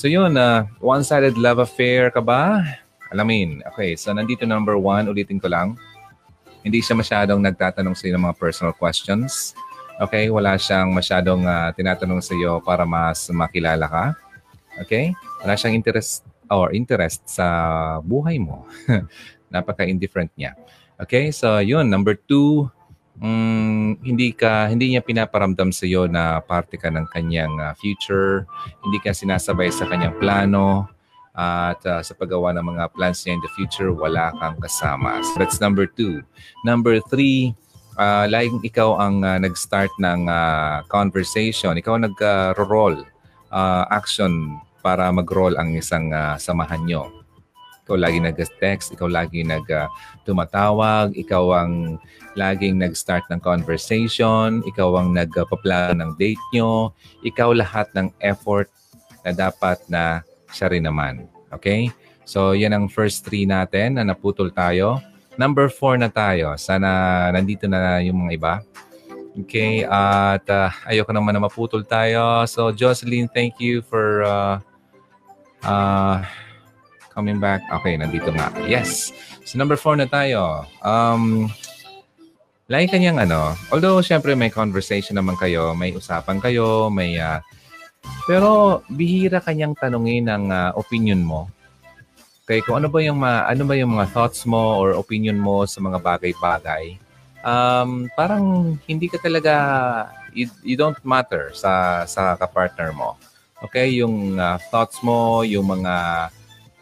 So yun, uh, one-sided love affair ka ba? Alamin. Okay, so nandito number one, ulitin ko lang. Hindi siya masyadong nagtatanong sa iyo ng mga personal questions. Okay, wala siyang masyadong uh, tinatanong sa iyo para mas makilala ka. Okay? Wala siyang interest or interest sa buhay mo. Napaka-indifferent niya. Okay, so yun, number two, um, hindi ka hindi niya pinaparamdam sa iyo na parte ka ng kanyang uh, future, hindi ka sinasabay sa kanyang plano at uh, sa paggawa ng mga plans niya in the future, wala kang kasama. So that's number two. Number three, uh, laging ikaw ang uh, nag-start ng uh, conversation. Ikaw nag-roll uh, action para mag-roll ang isang uh, samahan nyo ikaw lagi nag-text, ikaw lagi nag-tumatawag, ikaw ang laging nag-start ng conversation, ikaw ang nagpaplano ng date nyo, ikaw lahat ng effort na dapat na siya rin naman. Okay? So, yan ang first three natin na naputol tayo. Number four na tayo. Sana nandito na yung mga iba. Okay, at uh, ayoko naman na maputol tayo. So, Jocelyn, thank you for uh, uh, coming back. Okay, nandito nga. Yes. So number four na tayo. Um, lagi kanyang ano, although syempre may conversation naman kayo, may usapan kayo, may uh, pero bihira kanyang tanungin ang uh, opinion mo. Okay, kung ano ba yung ma, ano ba yung mga thoughts mo or opinion mo sa mga bagay-bagay. Um, parang hindi ka talaga you, you don't matter sa sa kapartner mo. Okay, yung uh, thoughts mo, yung mga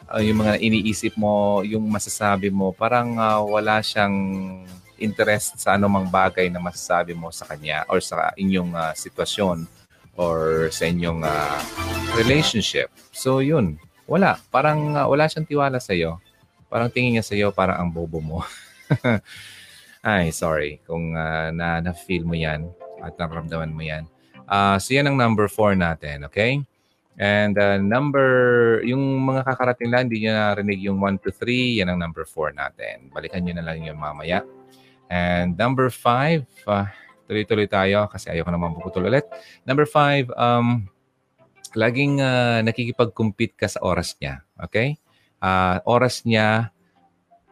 uh, yung mga iniisip mo, yung masasabi mo, parang uh, wala siyang interest sa anumang bagay na masasabi mo sa kanya or sa inyong uh, sitwasyon or sa inyong uh, relationship. So yun, wala. Parang uh, wala siyang tiwala sa iyo. Parang tingin niya sa iyo parang ang bobo mo. Ay, sorry kung uh, na na-feel mo 'yan at naramdaman mo 'yan. Uh, so yan ang number four natin, okay? And uh, number, yung mga kakarating lang, hindi nyo narinig yung 1 to 3, yan ang number 4 natin. Balikan nyo na lang yung mamaya. And number 5, uh, tuloy-tuloy tayo kasi ayoko naman puputol ulit. Number 5, um, laging uh, nakikipag-compete ka sa oras niya. Okay? Uh, oras niya,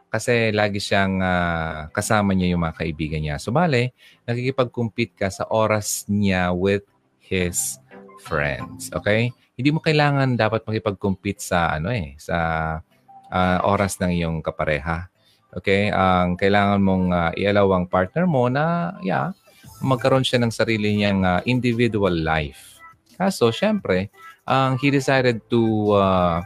kasi lagi siyang uh, kasama niya yung mga kaibigan niya. So, bale, nakikipag-compete ka sa oras niya with his friends. Okay? hindi mo kailangan dapat makipag-compete sa ano eh, sa uh, oras ng iyong kapareha. Okay? Ang kailangan mong uh, i-allow ang partner mo na yeah, magkaroon siya ng sarili niyang uh, individual life. Kaso, syempre, ang um, he decided to uh,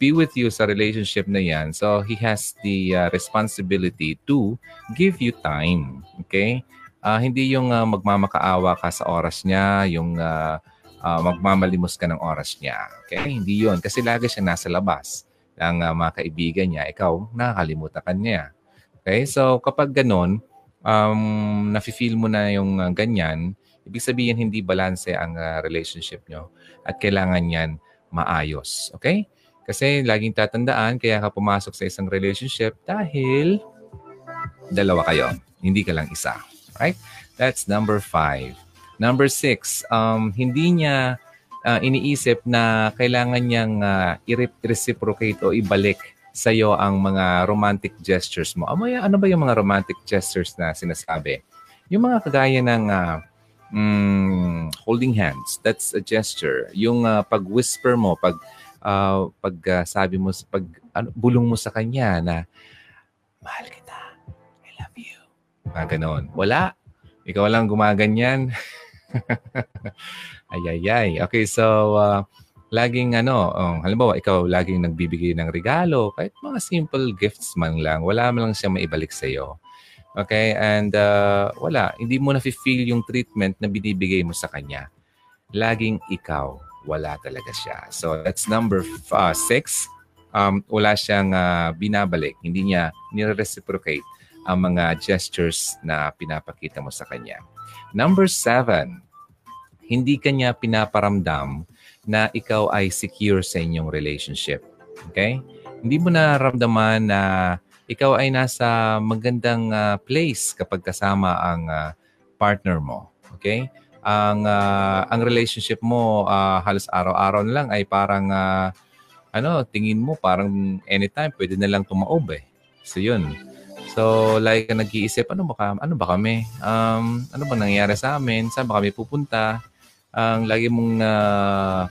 be with you sa relationship na yan. So, he has the uh, responsibility to give you time. Okay? Uh, hindi yung uh, magmamakaawa ka sa oras niya, yung uh, uh, magmamalimos ka ng oras niya. Okay? Hindi yon Kasi lagi siya nasa labas ng uh, mga kaibigan niya. Ikaw, nakakalimutan ka niya. Okay? So, kapag ganun, um, nafe-feel mo na yung uh, ganyan, ibig sabihin hindi balanse ang uh, relationship nyo at kailangan yan maayos. Okay? Kasi laging tatandaan, kaya ka pumasok sa isang relationship dahil dalawa kayo. Hindi ka lang isa. Right? That's number five. Number six, um, hindi niya uh, iniisip na kailangan niyang uh, i-reciprocate o ibalik sa iyo ang mga romantic gestures mo. Ano, ano ba yung mga romantic gestures na sinasabi? Yung mga kagaya ng uh, mm, holding hands, that's a gesture. Yung uh, pag-whisper mo, pag uh, pag uh, sabi mo pag ano, bulong mo sa kanya na mahal kita. I love you. Ah, ganon. Wala. Ikaw lang gumaganyan. ay, ay, ay. Okay, so uh, laging ano, um, halimbawa ikaw laging nagbibigay ng regalo, kahit mga simple gifts man lang, wala man lang siya maibalik sa iyo. Okay? And uh, wala, hindi mo na-feel yung treatment na binibigay mo sa kanya. Laging ikaw, wala talaga siya. So that's number f- uh, six. Um, wala siyang uh, binabalik. Hindi niya nire-reciprocate ang mga gestures na pinapakita mo sa kanya. Number seven, hindi kanya pinaparamdam na ikaw ay secure sa inyong relationship. Okay? Hindi mo naramdaman na ikaw ay nasa magandang uh, place kapag kasama ang uh, partner mo. Okay? ang uh, ang relationship mo uh, halos araw-araw na lang ay parang uh, ano, tingin mo parang anytime pwede na lang tumaob eh. So yun. So like nag-iisip ano ba ano ba kami? Um, ano ba nangyayari sa amin? Saan ba kami pupunta? Ang lagi mong uh,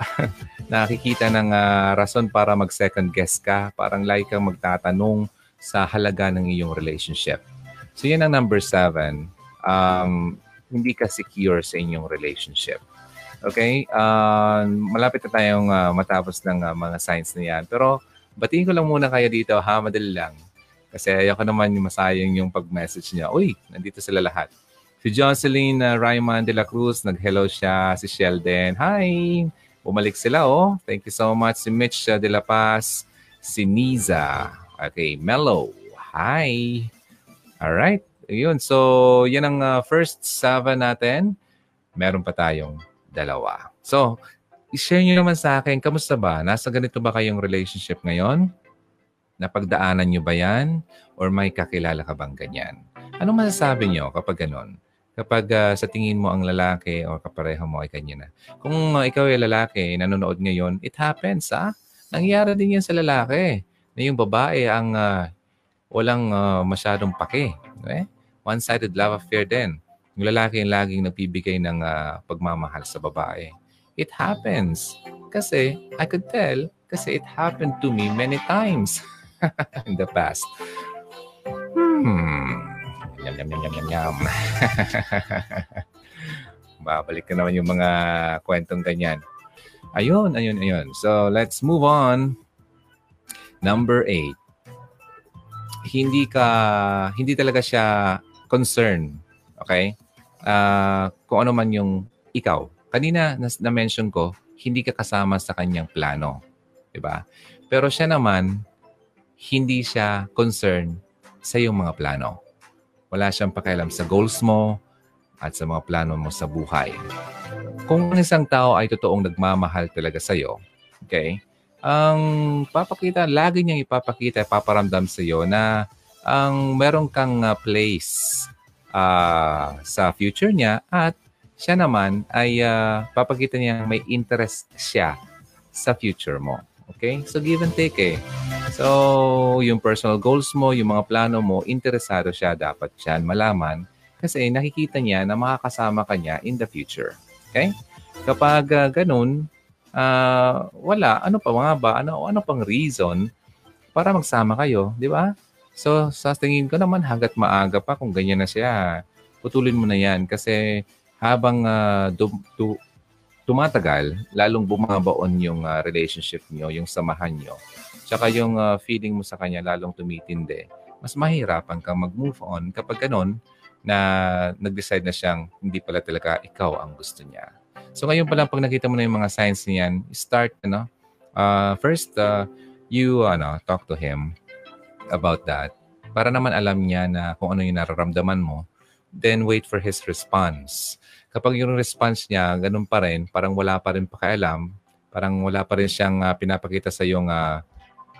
nakikita ng uh, rason para mag second guess ka, parang lagi kang magtatanong sa halaga ng iyong relationship. So yan ang number seven. Um, hindi ka secure sa inyong relationship. Okay? Uh, malapit na tayong uh, matapos ng uh, mga signs na yan. Pero batiin ko lang muna kayo dito, ha? Madali lang. Kasi ayoko naman yung masayang yung pag-message niya. Uy, nandito sila lahat. Si Jocelyn uh, Ryman de la Cruz, nag-hello siya. Si Sheldon, hi! Bumalik sila, oh. Thank you so much. Si Mitch uh, de la Paz. Si Niza. Okay, Mellow. Hi! Alright. Yun. So, yan ang uh, first seven natin. Meron pa tayong dalawa. So, i-share nyo naman sa akin, kamusta ba? Nasa ganito ba kayong relationship ngayon? Napagdaanan nyo ba yan? Or may kakilala ka bang ganyan? Ano masasabi nyo kapag ganon? Kapag uh, sa tingin mo ang lalaki o kapareho mo ay kanya na. Kung uh, ikaw ay lalaki, nanonood ngayon, it happens, ha? Nangyayari din yan sa lalaki. Na yung babae ang uh, walang uh, masyadong pake. Eh? one-sided love affair din. Yung lalaki yung laging nagbibigay ng uh, pagmamahal sa babae. It happens. Kasi, I could tell, kasi it happened to me many times in the past. Hmm. Yum, yum, yum, yum, yum, yum. Babalik ka naman yung mga kwentong ganyan. Ayun, ayun, ayun. So, let's move on. Number eight. Hindi ka, hindi talaga siya concern, okay? Uh, kung ano man yung ikaw. Kanina na-mention ko, hindi ka kasama sa kanyang plano. Di ba? Pero siya naman, hindi siya concern sa iyong mga plano. Wala siyang pakialam sa goals mo at sa mga plano mo sa buhay. Kung isang tao ay totoong nagmamahal talaga sa iyo, okay? Ang papakita, lagi niyang ipapakita, paparamdam sa iyo na ang meron kang uh, place uh, sa future niya at siya naman ay uh, papakita niya may interest siya sa future mo. Okay? So give and take eh. So yung personal goals mo, yung mga plano mo, interesado siya dapat siya malaman kasi nakikita niya na makakasama ka niya in the future. Okay? Kapag uh, ganun, uh, wala, ano pa mga ba? Ano, ano pang reason para magsama kayo, di ba? So, sa tingin ko naman, hanggat maaga pa, kung ganyan na siya, putulin mo na yan. Kasi habang uh, dum- tu- tumatagal, lalong bumabaon yung uh, relationship nyo, yung samahan nyo. Tsaka yung uh, feeling mo sa kanya lalong tumitindi. Mas mahirapan kang mag-move on kapag ganun na nag-decide na siyang hindi pala talaga ikaw ang gusto niya. So ngayon pa lang pag nakita mo na yung mga signs niyan, start, ano, uh, first, uh, you, ano, talk to him about that para naman alam niya na kung ano yung nararamdaman mo, then wait for his response. Kapag yung response niya, ganun pa rin, parang wala pa rin pakialam, parang wala pa rin siyang uh, pinapakita sa yung uh,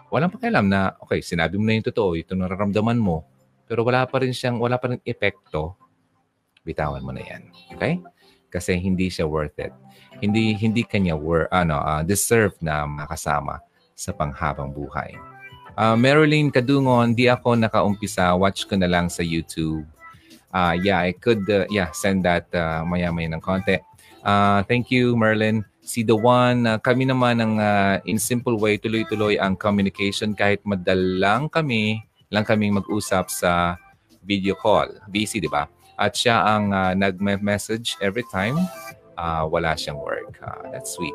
walang pakialam na, okay, sinabi mo na yung totoo, ito nararamdaman mo, pero wala pa rin siyang, wala pa rin epekto, bitawan mo na yan. Okay? Kasi hindi siya worth it. Hindi hindi kanya wor, ano, uh, deserve na makasama sa panghabang buhay. Uh, Marilyn Kadungon, di ako nakaumpisa. Watch ko na lang sa YouTube. Uh, yeah, I could uh, yeah send that uh, maya-maya ng konti. Uh, thank you, Merlin. Si The One, uh, kami naman ng uh, in simple way, tuloy-tuloy ang communication kahit madalang kami, lang kaming mag-usap sa video call. Busy, di ba? At siya ang uh, nag-message every time uh, wala siyang work. Uh, that's sweet.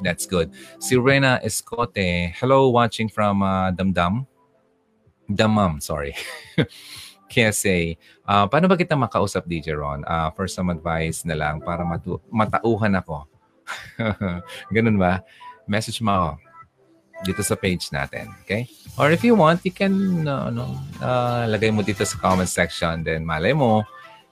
That's good. Si Rena Escote, hello, watching from uh, Damdam. Damam, sorry. KSA. Uh, paano ba kita makausap, DJ Ron? Uh, for some advice na lang para matu- matauhan ako. Ganun ba? Message mo ako dito sa page natin. Okay? Or if you want, you can uh, ano, uh, lagay mo dito sa comment section. Then malay mo,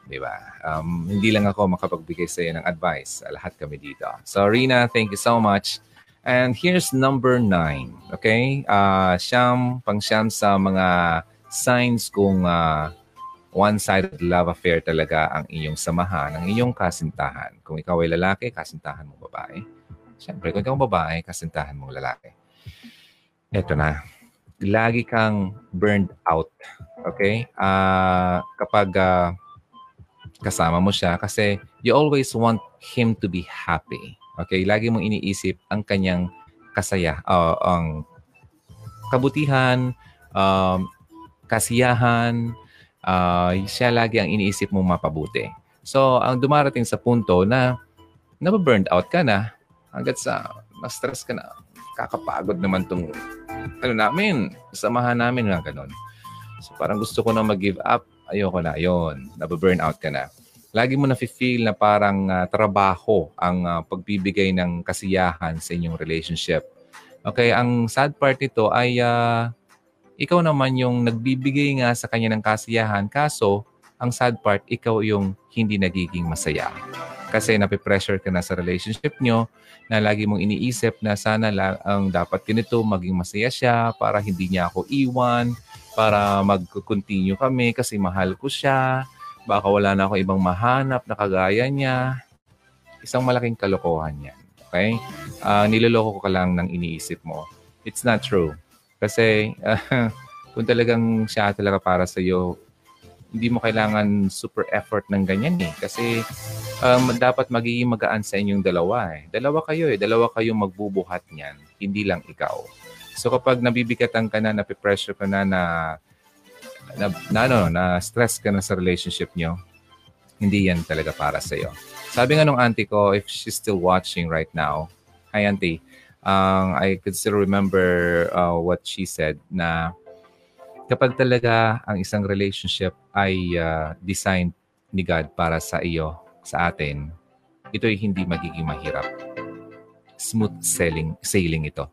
Di ba? Um, hindi lang ako makapagbigay sa iyo ng advice. Lahat kami dito. So, Rina, thank you so much. And here's number nine. Okay? Uh, siyam, pang siyam sa mga signs kung uh, one-sided love affair talaga ang iyong samahan, ang iyong kasintahan. Kung ikaw ay lalaki, kasintahan mo babae. Siyempre, kung ikaw babae, kasintahan mo lalaki. Ito na. Lagi kang burned out. Okay? Uh, kapag uh, kasama mo siya kasi you always want him to be happy. Okay? Lagi mong iniisip ang kanyang kasaya, uh, ang kabutihan, um, kasiyahan, uh, siya lagi ang iniisip mong mapabuti. So, ang dumarating sa punto na nababurned out ka na hanggat sa ma-stress ka na, kakapagod naman tong ano namin, samahan namin nga ganun. So parang gusto ko na mag-give up, ayoko na, yon nababurn out ka na. Lagi mo na-feel na parang uh, trabaho ang uh, pagbibigay ng kasiyahan sa inyong relationship. Okay, ang sad part nito ay uh, ikaw naman yung nagbibigay nga sa kanya ng kasiyahan. Kaso, ang sad part, ikaw yung hindi nagiging masaya. Kasi nape-pressure ka na sa relationship nyo na lagi mong iniisip na sana lang ang dapat ganito, maging masaya siya para hindi niya ako iwan, para mag-continue kami kasi mahal ko siya. Baka wala na ako ibang mahanap na kagaya niya. Isang malaking kalokohan yan. Okay? Uh, niloloko ko ka lang ng iniisip mo. It's not true. Kasi uh, kung talagang siya talaga para sa iyo, hindi mo kailangan super effort ng ganyan eh. Kasi um, dapat magiging magaan sa inyong dalawa eh. Dalawa kayo eh. Dalawa kayong magbubuhat niyan. Hindi lang ikaw. So kapag nabibigatan ka na, napipressure ka na na na, na, ano, na stress ka na sa relationship nyo, hindi yan talaga para sa iyo. Sabi nga nung auntie ko, if she's still watching right now, hi auntie, um, I could still remember uh, what she said na kapag talaga ang isang relationship ay uh, designed ni God para sa iyo, sa atin, ito ay hindi magiging mahirap. Smooth sailing, sailing ito.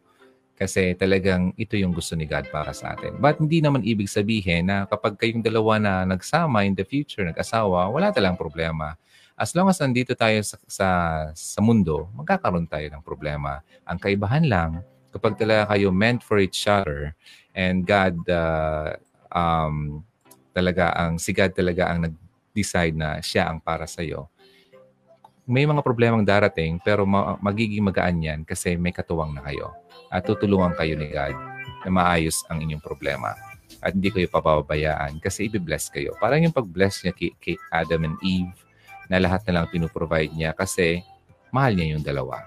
Kasi talagang ito yung gusto ni God para sa atin. But hindi naman ibig sabihin na kapag kayong dalawa na nagsama in the future, nag-asawa, wala talang problema as long as nandito tayo sa, sa, sa mundo, magkakaroon tayo ng problema. Ang kaibahan lang, kapag talaga kayo meant for each other and God uh, um, talaga ang si God talaga ang nag-decide na siya ang para sa iyo. May mga problemang darating pero ma- magiging magaan yan kasi may katuwang na kayo at tutulungan kayo ni God na maayos ang inyong problema at hindi kayo papabayaan kasi i-bless kayo. Parang yung pag-bless niya kay, kay Adam and Eve, na lahat na lang pinoprovide niya kasi mahal niya yung dalawa.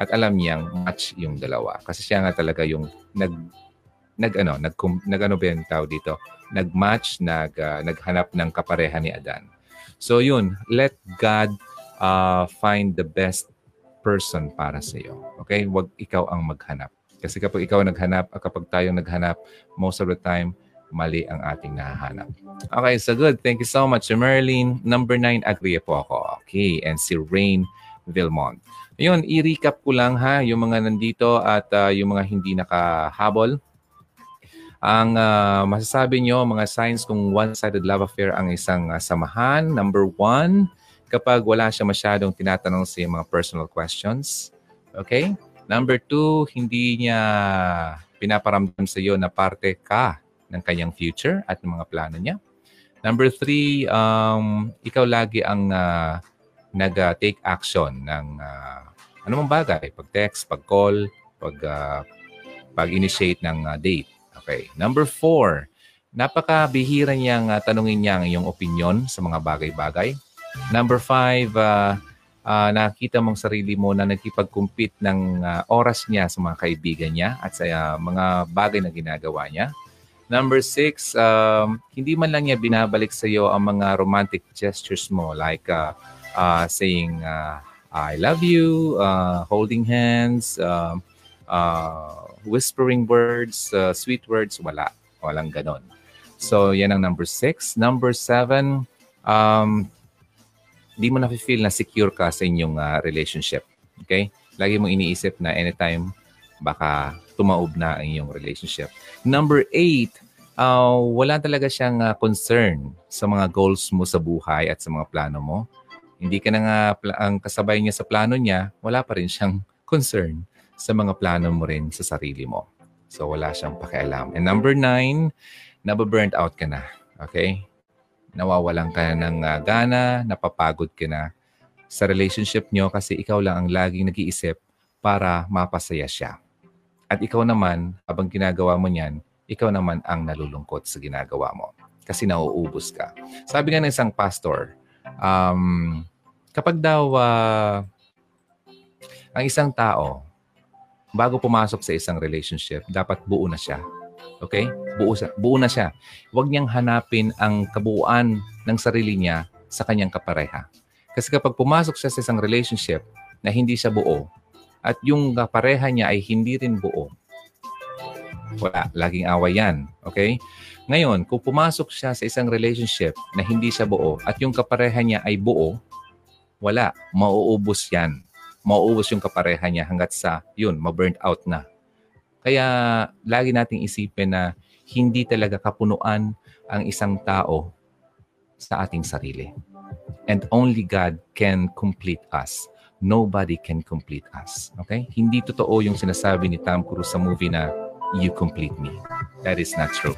At alam niyang match yung dalawa. Kasi siya nga talaga yung nag nag ano, nag, nag ano ba yung tao dito? Nag-match, nag, uh, naghanap ng kapareha ni Adan. So yun, let God uh, find the best person para sa iyo. Okay? Huwag ikaw ang maghanap. Kasi kapag ikaw naghanap, kapag tayo naghanap, most of the time, mali ang ating nahahanap. Okay, so good. Thank you so much, Merlin. Number 9, agree po ako. Okay, and si Rain Vilmont. Ayun, i-recap ko lang ha, yung mga nandito at uh, yung mga hindi nakahabol. Ang uh, masasabi nyo, mga signs kung one-sided love affair ang isang uh, samahan. Number one, kapag wala siya masyadong tinatanong sa mga personal questions. Okay? Number two, hindi niya pinaparamdam sa iyo na parte ka ng kanyang future at ng mga plano niya. Number three, um, ikaw lagi ang uh, nag-take action ng uh, anumang bagay. Pag-text, pag-call, pag, uh, pag-initiate ng uh, date. Okay. Number four, napakabihira niyang uh, tanungin niya ang iyong opinion sa mga bagay-bagay. Number five, uh, uh, nakita mong sarili mo na nagkipag-compete ng uh, oras niya sa mga kaibigan niya at sa uh, mga bagay na ginagawa niya. Number six, um, hindi man lang niya binabalik sa iyo ang mga romantic gestures mo like uh, uh, saying, uh, I love you, uh, holding hands, uh, uh, whispering words, uh, sweet words, wala. Walang ganon. So, yan ang number six. Number seven, um, di mo na-feel na secure ka sa inyong uh, relationship. Okay? Lagi mo iniisip na anytime baka tumaob na ang iyong relationship. Number eight, uh, wala talaga siyang uh, concern sa mga goals mo sa buhay at sa mga plano mo. Hindi ka na nga ang kasabay niya sa plano niya, wala pa rin siyang concern sa mga plano mo rin sa sarili mo. So wala siyang pakialam. And number nine, nababurnt out ka na. Okay? nawawalan ka ng uh, gana, napapagod ka na sa relationship nyo kasi ikaw lang ang laging nag-iisip para mapasaya siya. At ikaw naman, habang ginagawa mo niyan, ikaw naman ang nalulungkot sa ginagawa mo kasi nauubos ka. Sabi nga ng isang pastor, um, kapag daw uh, ang isang tao, bago pumasok sa isang relationship, dapat buo na siya. Okay? Buo, buo na siya. Huwag niyang hanapin ang kabuuan ng sarili niya sa kanyang kapareha. Kasi kapag pumasok siya sa isang relationship na hindi siya buo at yung kapareha niya ay hindi rin buo, wala. Laging away yan. Okay? Ngayon, kung pumasok siya sa isang relationship na hindi siya buo at yung kapareha niya ay buo, wala. Mauubos yan. Mauubos yung kapareha niya hanggat sa, yun, ma-burnt out na. Kaya, lagi nating isipin na hindi talaga kapunuan ang isang tao sa ating sarili. And only God can complete us. Nobody can complete us. Okay? Hindi totoo yung sinasabi ni Tom Cruise sa movie na you complete me. That is not true.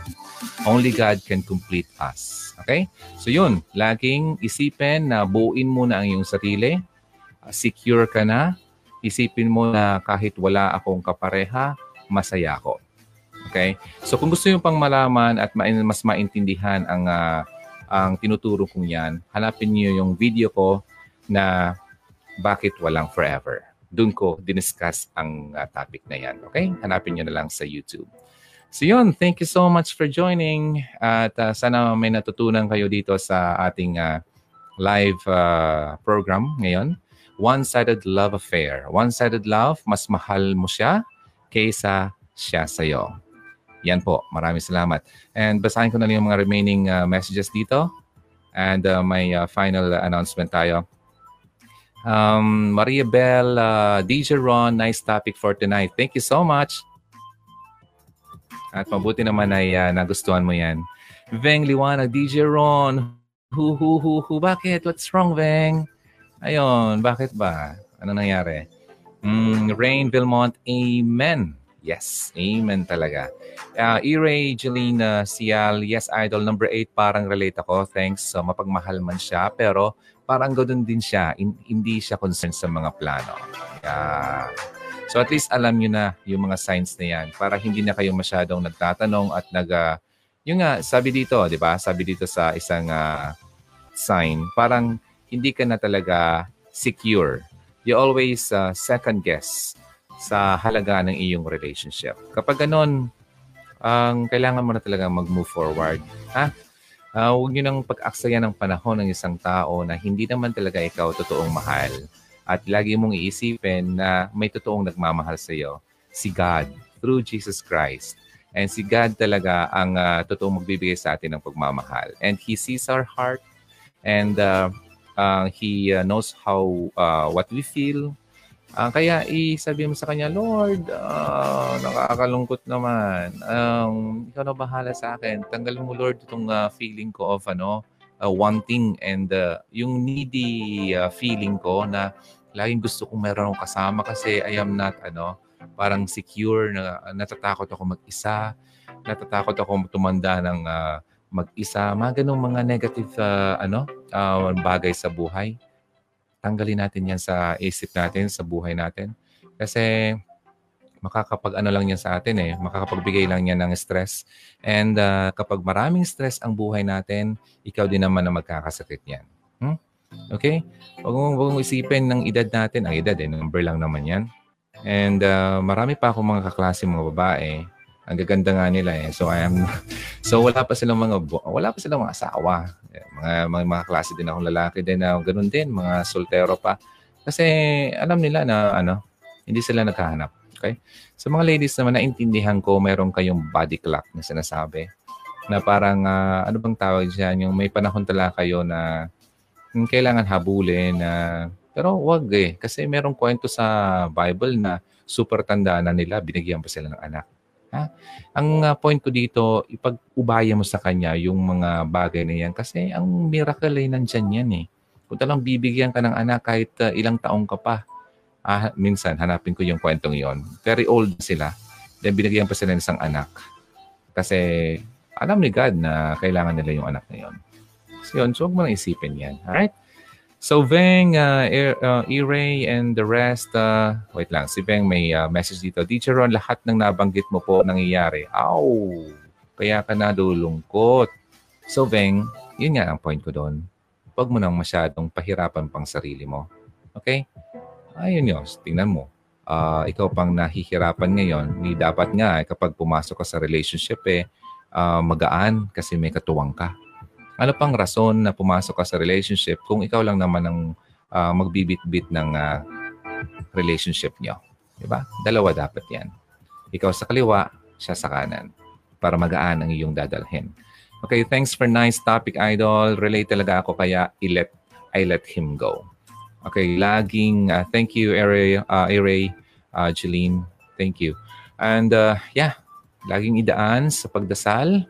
Only God can complete us. Okay? So yun, laging isipin na buuin mo na ang iyong sarili. Uh, secure ka na. Isipin mo na kahit wala akong kapareha, masaya ako. Okay? So kung gusto niyo pang malaman at mas maintindihan ang uh, ang tinuturo kong yan, hanapin niyo yung video ko na bakit walang forever doon ko diniscuss ang uh, topic na yan. Okay? Hanapin nyo na lang sa YouTube. So yun, thank you so much for joining. At uh, sana may natutunan kayo dito sa ating uh, live uh, program ngayon. One-sided love affair. One-sided love, mas mahal mo siya kaysa siya sa'yo. Yan po. Maraming salamat. And basahin ko na lang yung mga remaining uh, messages dito. And uh, may uh, final announcement tayo. Um, Maria Bell, uh, DJ Ron, nice topic for tonight. Thank you so much. At mabuti naman ay uh, nagustuhan mo yan. Veng Liwanag, DJ Ron. Hu, hu, hu, hu. Bakit? What's wrong, Veng? Ayun, bakit ba? Ano nangyari? Mm, Rain Vilmont, amen. Yes, amen talaga. Uh, E-Ray, Jelena, Sial, yes, idol number 8, parang relate ako. Thanks. So, mapagmahal man siya. Pero, parang ganoon din siya. hindi siya concerned sa mga plano. Yeah. So at least alam niyo na yung mga signs na yan para hindi na kayo masyadong nagtatanong at nag... Uh, yung nga, sabi dito, di ba? Sabi dito sa isang uh, sign, parang hindi ka na talaga secure. You always uh, second guess sa halaga ng iyong relationship. Kapag ganon, ang um, kailangan mo na talaga mag-move forward. Ha? Uh, huwag nyo nang pag-aksaya ng panahon ng isang tao na hindi naman talaga ikaw totoong mahal. At lagi mong iisipin na may totoong nagmamahal sa iyo, si God, through Jesus Christ. And si God talaga ang uh, totoong magbibigay sa atin ng pagmamahal. And He sees our heart and uh, uh, He uh, knows how uh, what we feel, Uh, kaya isabi mo sa kanya, Lord, uh, nakakalungkot naman. Um, ikaw na bahala sa akin. Tanggalin mo, Lord, itong uh, feeling ko of ano, uh, wanting and uh, yung needy uh, feeling ko na laging gusto kong meron akong kasama kasi I am not ano, parang secure na natatakot ako mag-isa, natatakot ako tumanda ng uh, mag-isa, mga ganung mga negative uh, ano, uh, bagay sa buhay tanggalin natin yan sa isip natin, sa buhay natin. Kasi makakapag ano lang yan sa atin eh, makakapagbigay lang yan ng stress. And uh, kapag maraming stress ang buhay natin, ikaw din naman na magkakasakit niyan. Hmm? Okay? Huwag mong, huwag mong isipin ng edad natin. Ang edad eh, number lang naman yan. And uh, marami pa akong mga kaklase mga babae. Ang gaganda nga nila eh. So I am So wala pa silang mga wala pa silang mga asawa. Mga, mga, mga klase din akong lalaki din na ganun din, mga soltero pa. Kasi alam nila na ano, hindi sila naghahanap. Okay? So, mga ladies naman, naintindihan ko meron kayong body clock na sinasabi. Na parang, uh, ano bang tawag dyan? Yung may panahon talaga kayo na yung kailangan habulin na uh, pero wag eh. Kasi merong kwento sa Bible na super tanda na nila, binigyan pa sila ng anak. Ha? Ang uh, point ko dito, ipag-ubaya mo sa kanya yung mga bagay na yan kasi ang miracle ay nandyan yan eh. Kung talang bibigyan ka ng anak kahit uh, ilang taong ka pa, ah, minsan hanapin ko yung kwentong yon. Very old sila. Then binigyan pa sila ng isang anak. Kasi alam ni God na kailangan nila yung anak na yon. So yun, so huwag mo nang isipin yan. Alright? So Veng, uh, uh, E-Ray, and the rest, uh, wait lang, si Veng may uh, message dito. Teacher Ron, lahat ng nabanggit mo po nangyayari. Aw, kaya ka nadulungkot. So Veng, yun nga ang point ko doon. Huwag mo nang masyadong pahirapan pang sarili mo. Okay? Ayun yun, tingnan mo. Uh, ikaw pang nahihirapan ngayon, ni dapat nga eh, kapag pumasok ka sa relationship eh, uh, magaan kasi may katuwang ka. Ano pang rason na pumasok ka sa relationship kung ikaw lang naman ang uh, magbibit-bit ng uh, relationship nyo? Diba? Dalawa dapat yan. Ikaw sa kaliwa, siya sa kanan. Para magaan ang iyong dadalhin. Okay, thanks for nice topic, Idol. Relate talaga ako kaya I let, I let him go. Okay, laging uh, thank you, Aray, uh, Aray uh, Jeline. Thank you. And uh, yeah, laging idaan sa pagdasal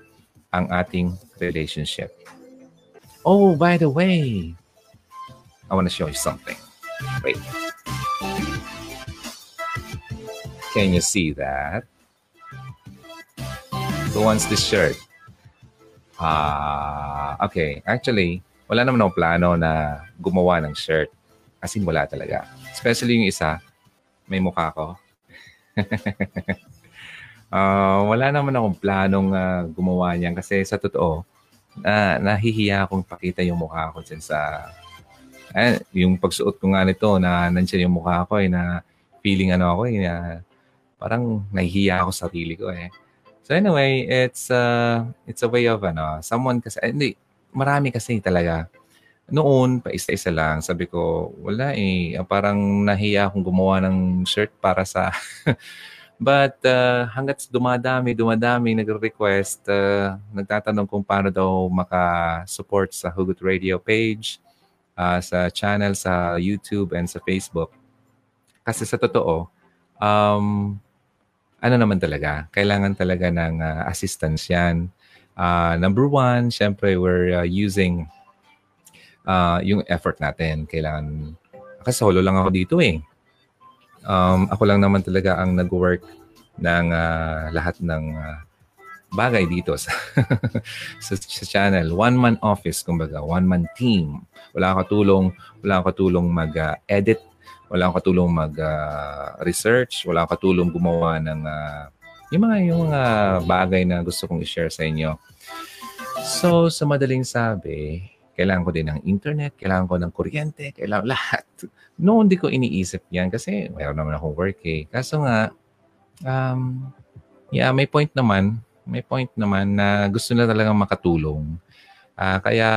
ang ating relationship. Oh, by the way, I want to show you something. Wait. Can you see that? Who wants this shirt? Ah, uh, okay. Actually, wala naman akong plano na gumawa ng shirt. As in, wala talaga. Especially yung isa, may mukha ko. uh, wala naman akong planong uh, gumawa niyan kasi sa totoo, na nahihiya akong pakita yung mukha ko dyan sa eh, yung pagsuot ko nga nito na nandiyan yung mukha ko eh na feeling ano ako eh na parang nahihiya ako sa sarili ko eh. So anyway, it's uh, it's a way of ano, someone kasi eh, hindi marami kasi talaga. Noon, pa isa-isa lang, sabi ko, wala eh, parang nahiya akong gumawa ng shirt para sa But uh, hanggat dumadami, dumadami, nagre-request, uh, nagtatanong kung paano daw maka-support sa Hugot Radio page, uh, sa channel, sa YouTube, and sa Facebook. Kasi sa totoo, um, ano naman talaga, kailangan talaga ng uh, assistance yan. Uh, number one, syempre, we're uh, using uh, yung effort natin. Kailangan, kasi solo lang ako dito eh um, ako lang naman talaga ang nag-work ng uh, lahat ng uh, bagay dito sa, sa, sa channel. One-man office, kumbaga. One-man team. Wala akong katulong, wala akong katulong mag-edit. Uh, wala akong katulong mag-research. Uh, wala akong katulong gumawa ng uh, yung mga, yung mga bagay na gusto kong i-share sa inyo. So, sa madaling sabi, kailangan ko din ng internet, kailangan ko ng kuryente, kailangan lahat. Noon di ko iniisip yan kasi mayroon naman akong work eh. Kaso nga, um, yeah, may point naman, may point naman na gusto na talagang makatulong. Uh, kaya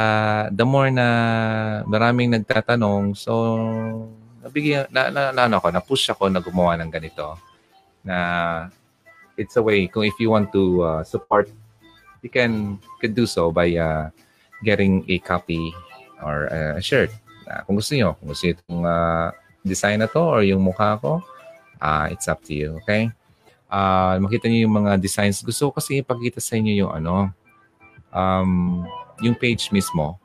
the more na maraming nagtatanong, so nabigyan na, na, na ano ako, na-push ako na gumawa ng ganito. Na it's a way kung if you want to uh, support you can could do so by uh, getting a copy or a shirt Uh, kung gusto niyo, kung gusto niyo itong uh, design na to or yung mukha ko, uh, it's up to you, okay? Uh, makita niyo yung mga designs. Gusto ko kasi ipakita sa inyo yung ano, um, yung page mismo.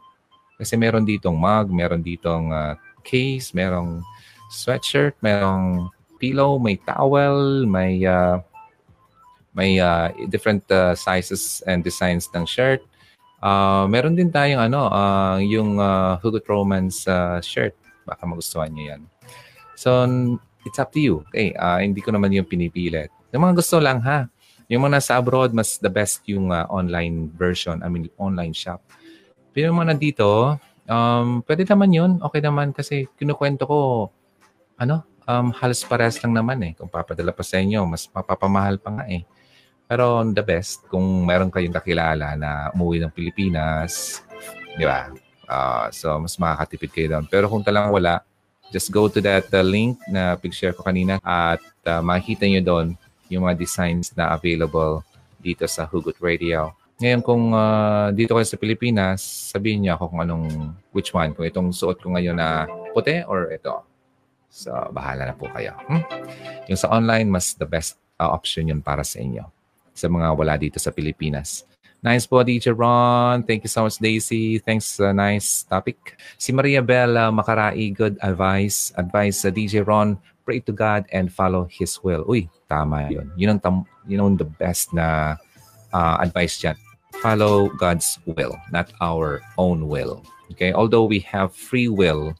Kasi meron ditong mug, meron ditong uh, case, merong sweatshirt, merong pillow, may towel, may uh, may uh, different uh, sizes and designs ng shirt. Uh, meron din tayong ano, uh, yung uh, Hugot Romance uh, shirt. Baka magustuhan niyo yan. So, it's up to you. Okay, uh, hindi ko naman yung pinipilit. Yung mga gusto lang ha. Yung mga nasa abroad, mas the best yung uh, online version. I mean, online shop. Pero yung mga nandito, um, pwede naman yun. Okay naman kasi kinukwento ko, ano, um, halos pares lang naman eh. Kung papadala pa sa inyo, mas mapapamahal pa nga eh. Pero the best, kung meron kayong kakilala na umuwi ng Pilipinas, di ba? Uh, so, mas makakatipid kayo doon. Pero kung talang wala, just go to that uh, link na picture ko kanina at uh, makikita nyo doon yung mga designs na available dito sa Hugot Radio. Ngayon, kung uh, dito kayo sa Pilipinas, sabihin niyo ako kung anong, which one. Kung itong suot ko ngayon na puti or ito. So, bahala na po kayo. Hmm? Yung sa online, mas the best uh, option yun para sa inyo sa mga wala dito sa Pilipinas. Nice po, DJ Ron. Thank you so much, Daisy. Thanks, uh, nice topic. Si Maria Bella Makarai, good advice. Advice sa uh, DJ Ron, pray to God and follow His will. Uy, tama yun. Yun ang, tam- yun ang the best na uh, advice dyan. follow God's will, not our own will. Okay? Although we have free will,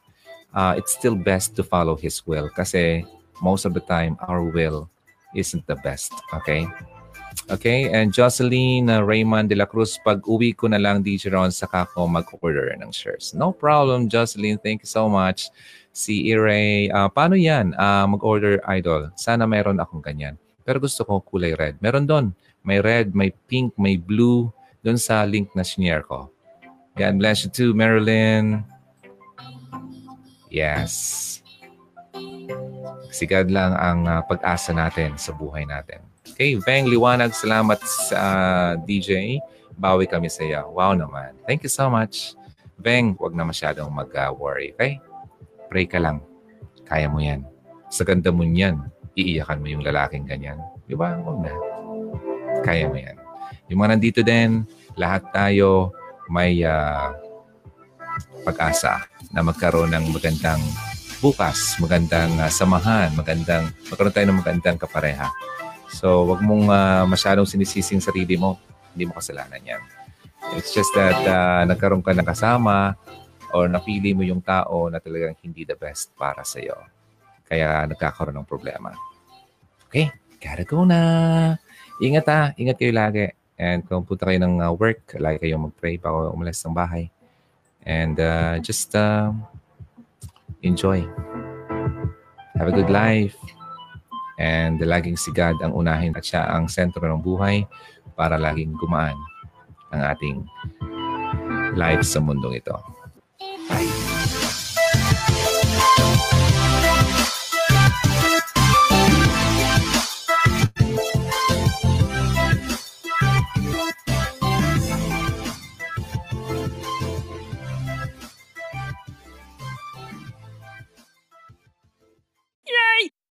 uh, it's still best to follow His will kasi most of the time, our will isn't the best. Okay? Okay, and Jocelyn uh, Raymond de la Cruz, pag uwi ko na lang DJ Ron, saka ko mag-order ng shares. No problem, Jocelyn. Thank you so much. Si Ire, uh, paano yan? Uh, mag-order idol. Sana meron akong ganyan. Pero gusto ko kulay red. Meron doon. May red, may pink, may blue. Doon sa link na share ko. God bless you too, Marilyn. Yes. Sigad lang ang uh, pag-asa natin sa buhay natin. Okay, Veng Liwanag, salamat sa uh, DJ. Bawi kami sa iyo. Wow naman. Thank you so much. Veng, wag na masyadong mag-worry, okay? Pray ka lang. Kaya mo yan. Sa ganda mo niyan, iiyakan mo yung lalaking ganyan. Di ba? Huwag na. Kaya mo yan. Yung mga nandito din, lahat tayo may uh, pag-asa na magkaroon ng magandang bukas, magandang uh, samahan, magandang magkaroon tayo ng magandang kapareha. So, wag mong uh, masyadong sinisising sarili mo. Hindi mo kasalanan yan. It's just that uh, nagkaroon ka ng kasama or napili mo yung tao na talagang hindi the best para sa iyo. Kaya nagkakaroon ng problema. Okay, gotta go na. Ingat ha. Ingat kayo lagi. And kung punta kayo ng uh, work, lagi kayong mag-pray bago umalis ng bahay. And uh, just uh, enjoy. Have a good life. And laging si God ang unahin at siya ang sentro ng buhay para laging gumaan ang ating life sa mundong ito. Bye.